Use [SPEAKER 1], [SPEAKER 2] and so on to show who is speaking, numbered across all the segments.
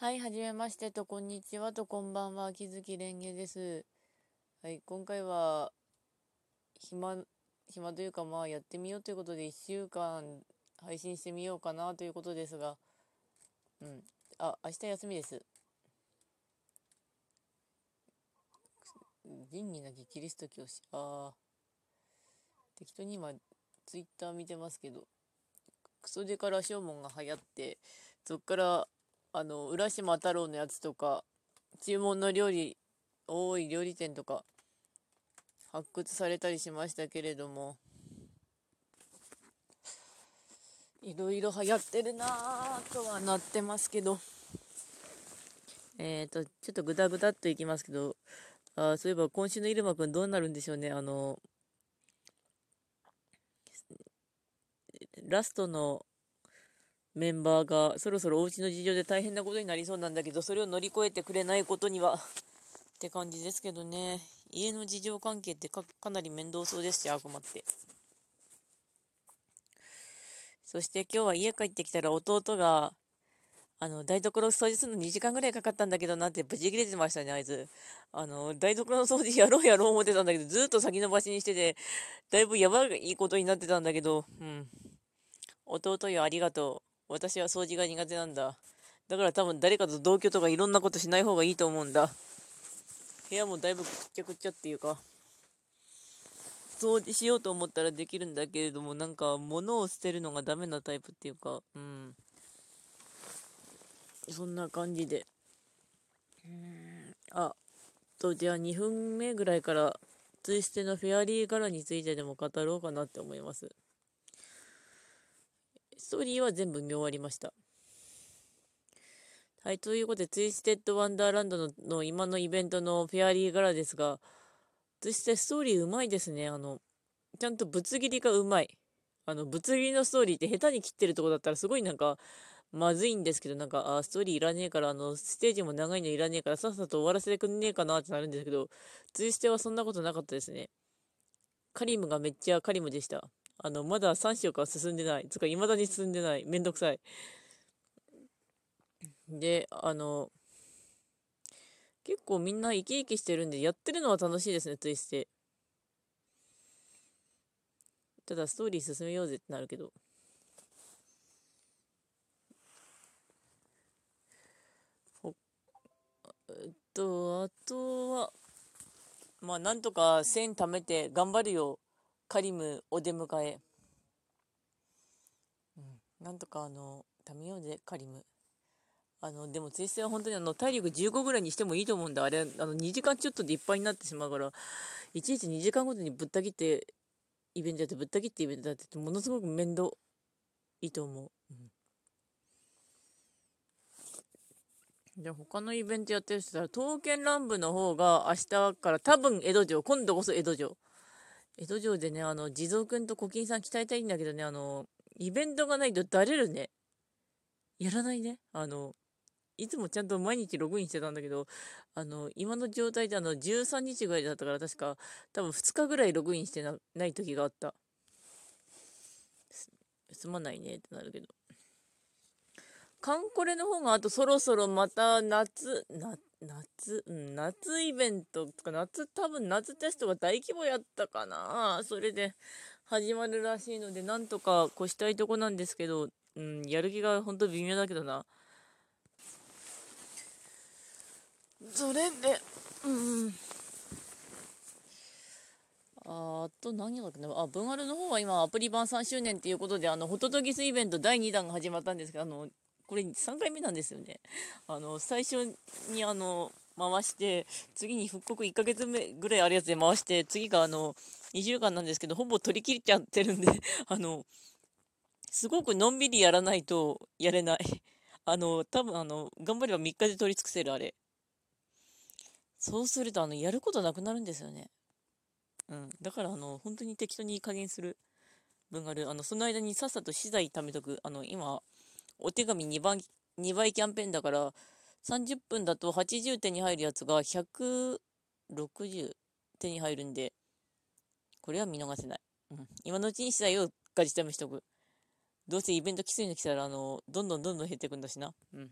[SPEAKER 1] はい、はじめましてと、こんにちはと、こんばんは、木月蓮華です。はい、今回は、暇、暇というか、まあ、やってみようということで、1週間配信してみようかなということですが、うん。あ、明日休みです。仁義なきキリスト教師。ああ。適当に今、ツイッター見てますけど、クソデカラ正門が流行って、そっから、あの、浦島太郎のやつとか、注文の料理、多い料理店とか、発掘されたりしましたけれども、いろいろ流行ってるなぁとはなってますけど、えっ、ー、と、ちょっとぐだぐだっといきますけど、あそういえば今週の入間くんどうなるんでしょうね。あの、ラストのメンバーがそろそろお家の事情で大変なことになりそうなんだけど、それを乗り越えてくれないことには って感じですけどね。家の事情関係ってかなり面倒そうですし、悪魔って。そして今日は家帰ってきたら弟が、あの、台所掃除するの2時間ぐらいかかったんだけどなってブチ切れてましたね、あいつ。あの、台所の掃除やろうやろう思ってたんだけど、ずっと先延ばしにしてて、だいぶやばいことになってたんだけど、うん。弟よ、ありがとう。私は掃除が苦手なんだ。だから多分誰かと同居とかいろんなことしない方がいいと思うんだ。部屋もだいぶくっちゃくっちゃっていうか、掃除しようと思ったらできるんだけれども、なんか物を捨てるのがダメなタイプっていうか、うん。そんな感じで。うん、あ、と、じゃあ2分目ぐらいから、ツイステのフェアリー柄についてでも語ろうかなって思います。ストーリーは全部見終わりました。はい、ということで、ツイステッドワンダーランドの今のイベントのフェアリー柄ですが、ツイステストーリーうまいですね。あの、ちゃんとぶつ切りがうまい。あの、ぶつ切りのストーリーって下手に切ってるとこだったらすごいなんか、まずいんですけど、なんか、あ、ストーリーいらねえから、あの、ステージも長いのいらねえから、さっさと終わらせてくんねえかなってなるんですけど、ツイステはそんなことなかったですね。カリムがめっちゃカリムでした。あの、まだ3章から進んでない。つか、未だに進んでない。めんどくさい。で、あの、結構みんな生き生きしてるんで、やってるのは楽しいですね、ツイステ。ただ、ストーリー進めようぜってなるけど。えっと、あとは、まあ、なんとか1000貯めて頑張るよ。カリムお出迎え。うん、なんとかあの、食べようぜ、カリム。あの、でも、ツイステは本当にあの、体力15ぐらいにしてもいいと思うんだ。あれ、あの、2時間ちょっとでいっぱいになってしまうから、いちいち2時間ごとにぶった切って、イベントやって、ぶった切ってイベントやってって、ものすごく面倒いいと思う。うん、で、他のイベントやってる人は、刀剣乱舞の方が明日から多分江戸城、今度こそ江戸城。江戸城でね、あの、地蔵くんと古今さん鍛えたいんだけどね、あの、イベントがないとだれるね。やらないね。あの、いつもちゃんと毎日ログインしてたんだけど、あの、今の状態であの、13日ぐらいだったから確か、多分2日ぐらいログインしてなない時があった。す、すまないねってなるけど。カンコレの方があとそろそろまた夏、な、夏、うん、夏イベントとか、夏、多分夏テストが大規模やったかな。それで始まるらしいので、なんとか越したいとこなんですけど、うん、やる気が本当微妙だけどな。それで、うん。あと何があ、文アルの方は今アプリ版3周年っていうことで、あの、ホトトギスイベント第2弾が始まったんですけど、あの、これ3回目なんですよね。あの、最初にあの、回して、次に復刻1ヶ月目ぐらいあるやつで回して、次があの、2週間なんですけど、ほぼ取り切っちゃってるんで あの、すごくのんびりやらないとやれない。あの、多分あの、頑張れば3日で取り尽くせるあれ。そうすると、あの、やることなくなるんですよね。うん。だから、あの、本当に適当に加減する分がある。あの、その間にさっさと資材貯めとく。あの、今、お手紙2倍、2倍キャンペーンだから、30分だと80手に入るやつが160手に入るんで、これは見逃せない。うん、今のうちに資材をガチ試しとく。どうせイベントきついの来たら、あの、どんどんどんどん減っていくんだしな。うん。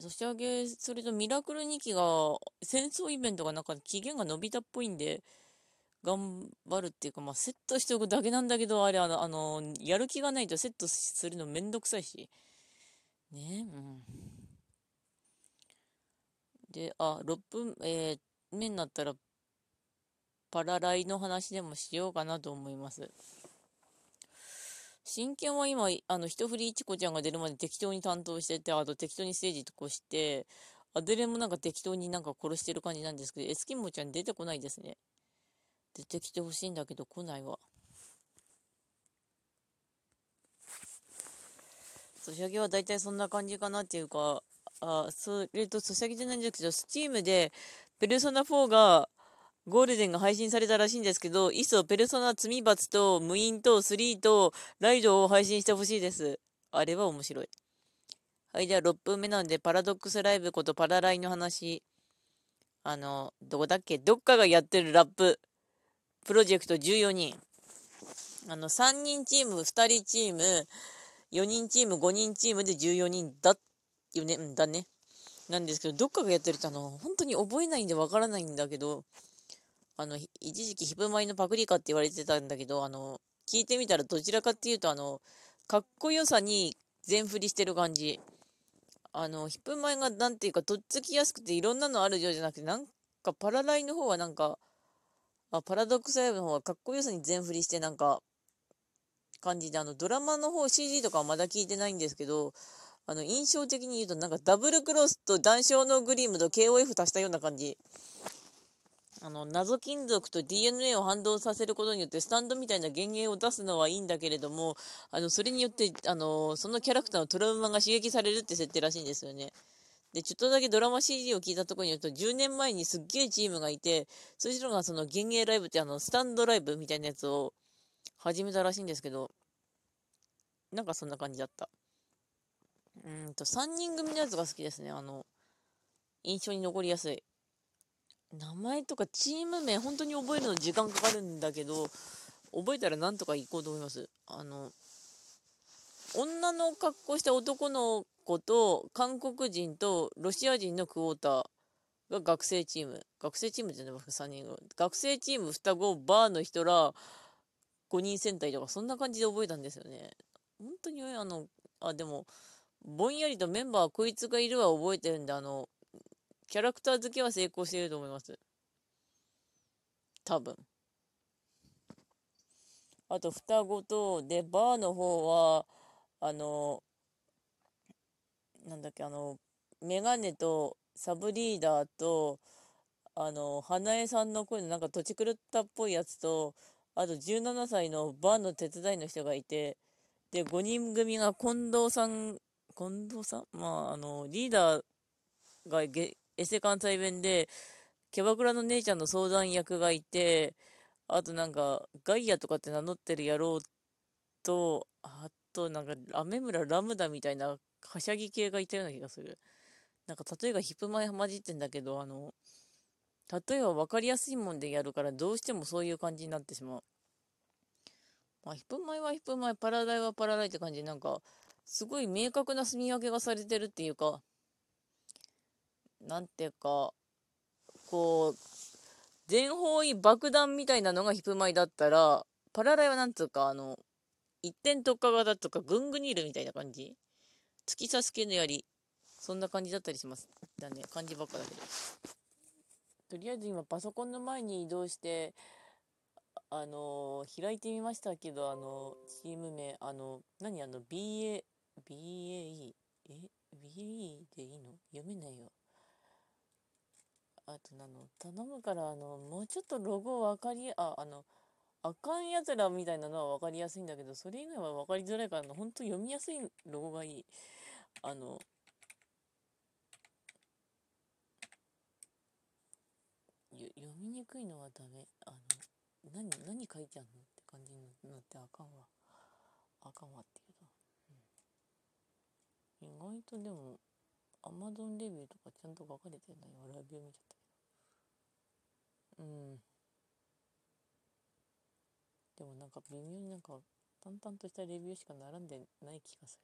[SPEAKER 1] 年明け、それとミラクル2期が、戦争イベントがなんか期限が伸びたっぽいんで、頑張るっていうか、まあ、セットしておくだけなんだけど、あれ、あの、あのやる気がないとセットするのめんどくさいし。ねうん。で、あ、6分、えー、目になったら、パラライの話でもしようかなと思います。真剣は今、あの、一振りいちこちゃんが出るまで適当に担当してて、あと適当にステージとこして、アデレもなんか適当になんか殺してる感じなんですけど、エスキモちゃん出てこないですね。出てきてほしいんだけど来ないわ。ソシャゲは大体そんな感じかなっていうか、あ、それとソシャゲじゃないんですけど、スチームで、ペルソナ4が、ゴールデンが配信されたらしいんですけど、いっそペルソナ罪罰と無印と3とライドを配信してほしいです。あれは面白い。はい、じゃあ6分目なんで、パラドックスライブことパラライの話。あの、どこだっけ？どっかがやってるラップ。プロジェクト14人。あの、3人チーム、2人チーム、4人チーム、5人チームで14人だよね、んだね。なんですけど、どっかがやってると、あの、本当に覚えないんでわからないんだけど、あの、一時期ヒプマイのパクリかって言われてたんだけど、あの、聞いてみたらどちらかっていうと、あの、かっこよさに全振りしてる感じ。あの、ヒップマイがなんていうか、とっつきやすくていろんなのあるようじゃなくて、なんかパラライの方はなんか、あパラドックスライブの方がかっこよさに全振りしてなんか、感じで、あの、ドラマの方 CG とかはまだ聞いてないんですけど、あの、印象的に言うとなんかダブルクロスと談笑のグリームと KOF 足したような感じ。あの、謎金属と DNA を反動させることによってスタンドみたいな幻影を出すのはいいんだけれども、あの、それによって、あの、そのキャラクターのトラウマが刺激されるって設定らしいんですよね。で、ちょっとだけドラマ CG を聞いたところによると、10年前にすっげえチームがいて、そちらがその幻影ライブってあの、スタンドライブみたいなやつを始めたらしいんですけど、なんかそんな感じだった。うんと、3人組のやつが好きですね。あの、印象に残りやすい。名前とかチーム名、本当に覚えるの時間かかるんだけど、覚えたらなんとか行こうと思います。あの、女の格好した男の子と韓国人とロシア人のクォーターが学生チーム。学生チームじゃないですか、3人学生チーム双子、バーの人ら、5人戦隊とか、そんな感じで覚えたんですよね。本当に、あの、あ、でも、ぼんやりとメンバーこいつがいるは覚えてるんで、あの、キャラクター付けは成功していると思います。多分。あと、双子と、で、バーの方は、あの、なんだっけ、あの、メガネとサブリーダーと、あの、花江さんの声のなんか土地狂ったっぽいやつと、あと17歳のバーの手伝いの人がいて、で、5人組が近藤さん、近藤さん？まあ、あの、リーダーがエセ関西弁で、キャバクラの姉ちゃんの相談役がいて、あとなんか、ガイアとかって名乗ってる野郎と、あとなんか、アメ村ラムダみたいなはしゃぎ系がいたような気がする。なんか例えがヒップマイ混じってんだけど、あの、例えば分かりやすいもんでやるからどうしてもそういう感じになってしまう。まあ、ヒップマイはヒップマイ、パラダイはパラダイって感じで、なんか、すごい明確な住み分けがされてるっていうか、なんていうか、こう、全方位爆弾みたいなのがヒップマイだったら、パラダイはなんつうか、あの、一点特化型とか、グングニールみたいな感じ？突き刺す系の槍。そんな感じだったりします。だね。漢字ばっかだけど。とりあえず今パソコンの前に移動して、あのー、開いてみましたけど、あのー、チーム名、あのー、何？あの、BA、BAE、え ?BAE でいいの？読めないよ。あと、あの、頼むから、あの、もうちょっとロゴ分かり、あ、あの、あかんやつらみたいなのは分かりやすいんだけど、それ以外は分かりづらいから、ほんと読みやすいロゴがいい。あの、読みにくいのはダメ。あの、何、何書いてあんのって感じになってあかんわ。あかんわっていうと。うん、意外とでも、アマゾンレビューとかちゃんと書かれてないわ。レビュー見ちゃったけど。うん。でもなんか微妙になんか淡々としたレビューしか並んでない気がす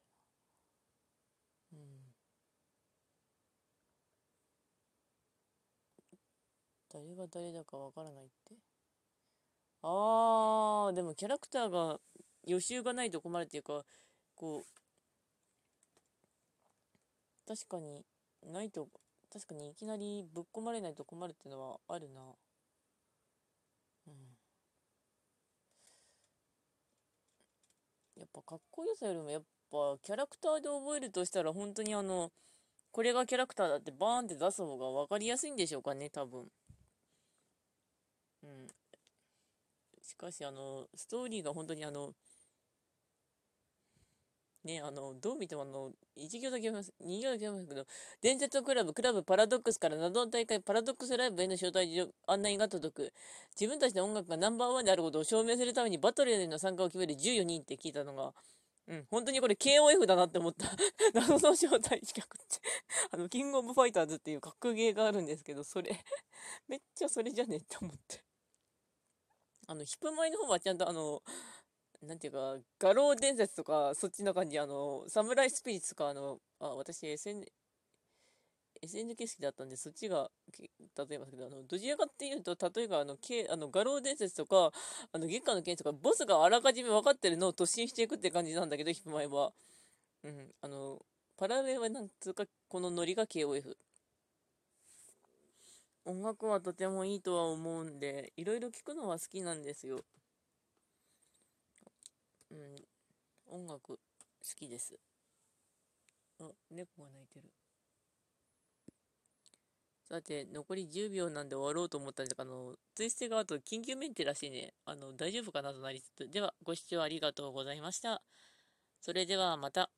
[SPEAKER 1] る。なうん。誰が誰だかわからないって。ああでもキャラクターが予習がないと困るっていうかこう確かにないと確かにいきなりぶっ込まれないと困るっていうのはあるな。やっぱかっこよさよりもやっぱキャラクターで覚えるとしたら本当にあの、これがキャラクターだってバーンって出す方が分かりやすいんでしょうかね、多分。うん。しかし、あの、ストーリーが本当にあの、ね、あの、どう見てもあの、1行だけ読みます、2行だけ読みますけど、伝説クラブ、クラブパラドックスから謎の大会、パラドックスライブへの招待状案内が届く。自分たちの音楽がナンバーワンであることを証明するためにバトルへの参加を決める14人って聞いたのが、うん、本当にこれ KOF だなって思った。謎の招待企画って あの、キングオブファイターズっていう格ゲーがあるんですけど、それ めっちゃそれじゃねって思ってあの、ヒップマイの方はちゃんとあの、なんていうか、画廊伝説とか、そっちの感じ、あの、サムライスピリッツとか、あの、あ、私 SN、SNK 好きだったんで、そっちが、例えばですけど、あの、どちらかっていうと、例えば、あの、あの、画廊伝説とか、あの、月下の剣とか、ボスがあらかじめ分かってるのを突進していくって感じなんだけど、ヒップマイは。うん、あの、パラレはなんつうか、このノリが KOF。音楽はとてもいいとは思うんで、いろいろ聴くのは好きなんですよ。うん、音楽好きです。あ、猫が鳴いてる。さて、残り10秒なんで終わろうと思ったんですが、あの、ツイステがあと緊急メンテらしいね。あの、大丈夫かなとなりつつ。では、ご視聴ありがとうございました。それではまた。